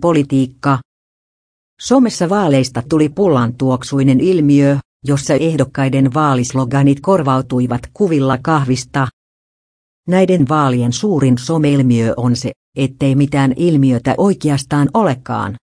Politiikka. Somessa vaaleista tuli pullantuoksuinen ilmiö, jossa ehdokkaiden vaalisloganit korvautuivat kuvilla kahvista. Näiden vaalien suurin someilmiö on se, ettei mitään ilmiötä oikeastaan olekaan.